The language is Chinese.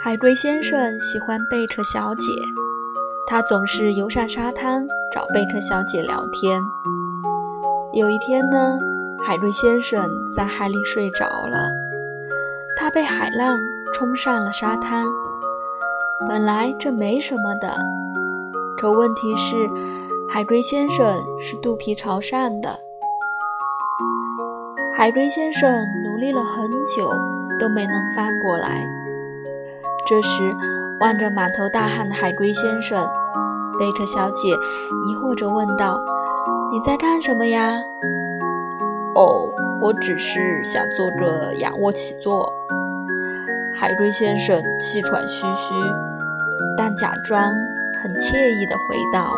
海龟先生喜欢贝克小姐，他总是游上沙滩找贝克小姐聊天。有一天呢，海龟先生在海里睡着了，他被海浪冲上了沙滩。本来这没什么的，可问题是，海龟先生是肚皮朝上的。海龟先生努力了很久，都没能翻过来。这时，望着满头大汗的海龟先生，贝克小姐疑惑着问道：“你在干什么呀？”“哦，我只是想做个仰卧起坐。”海龟先生气喘吁吁，但假装很惬意地回道。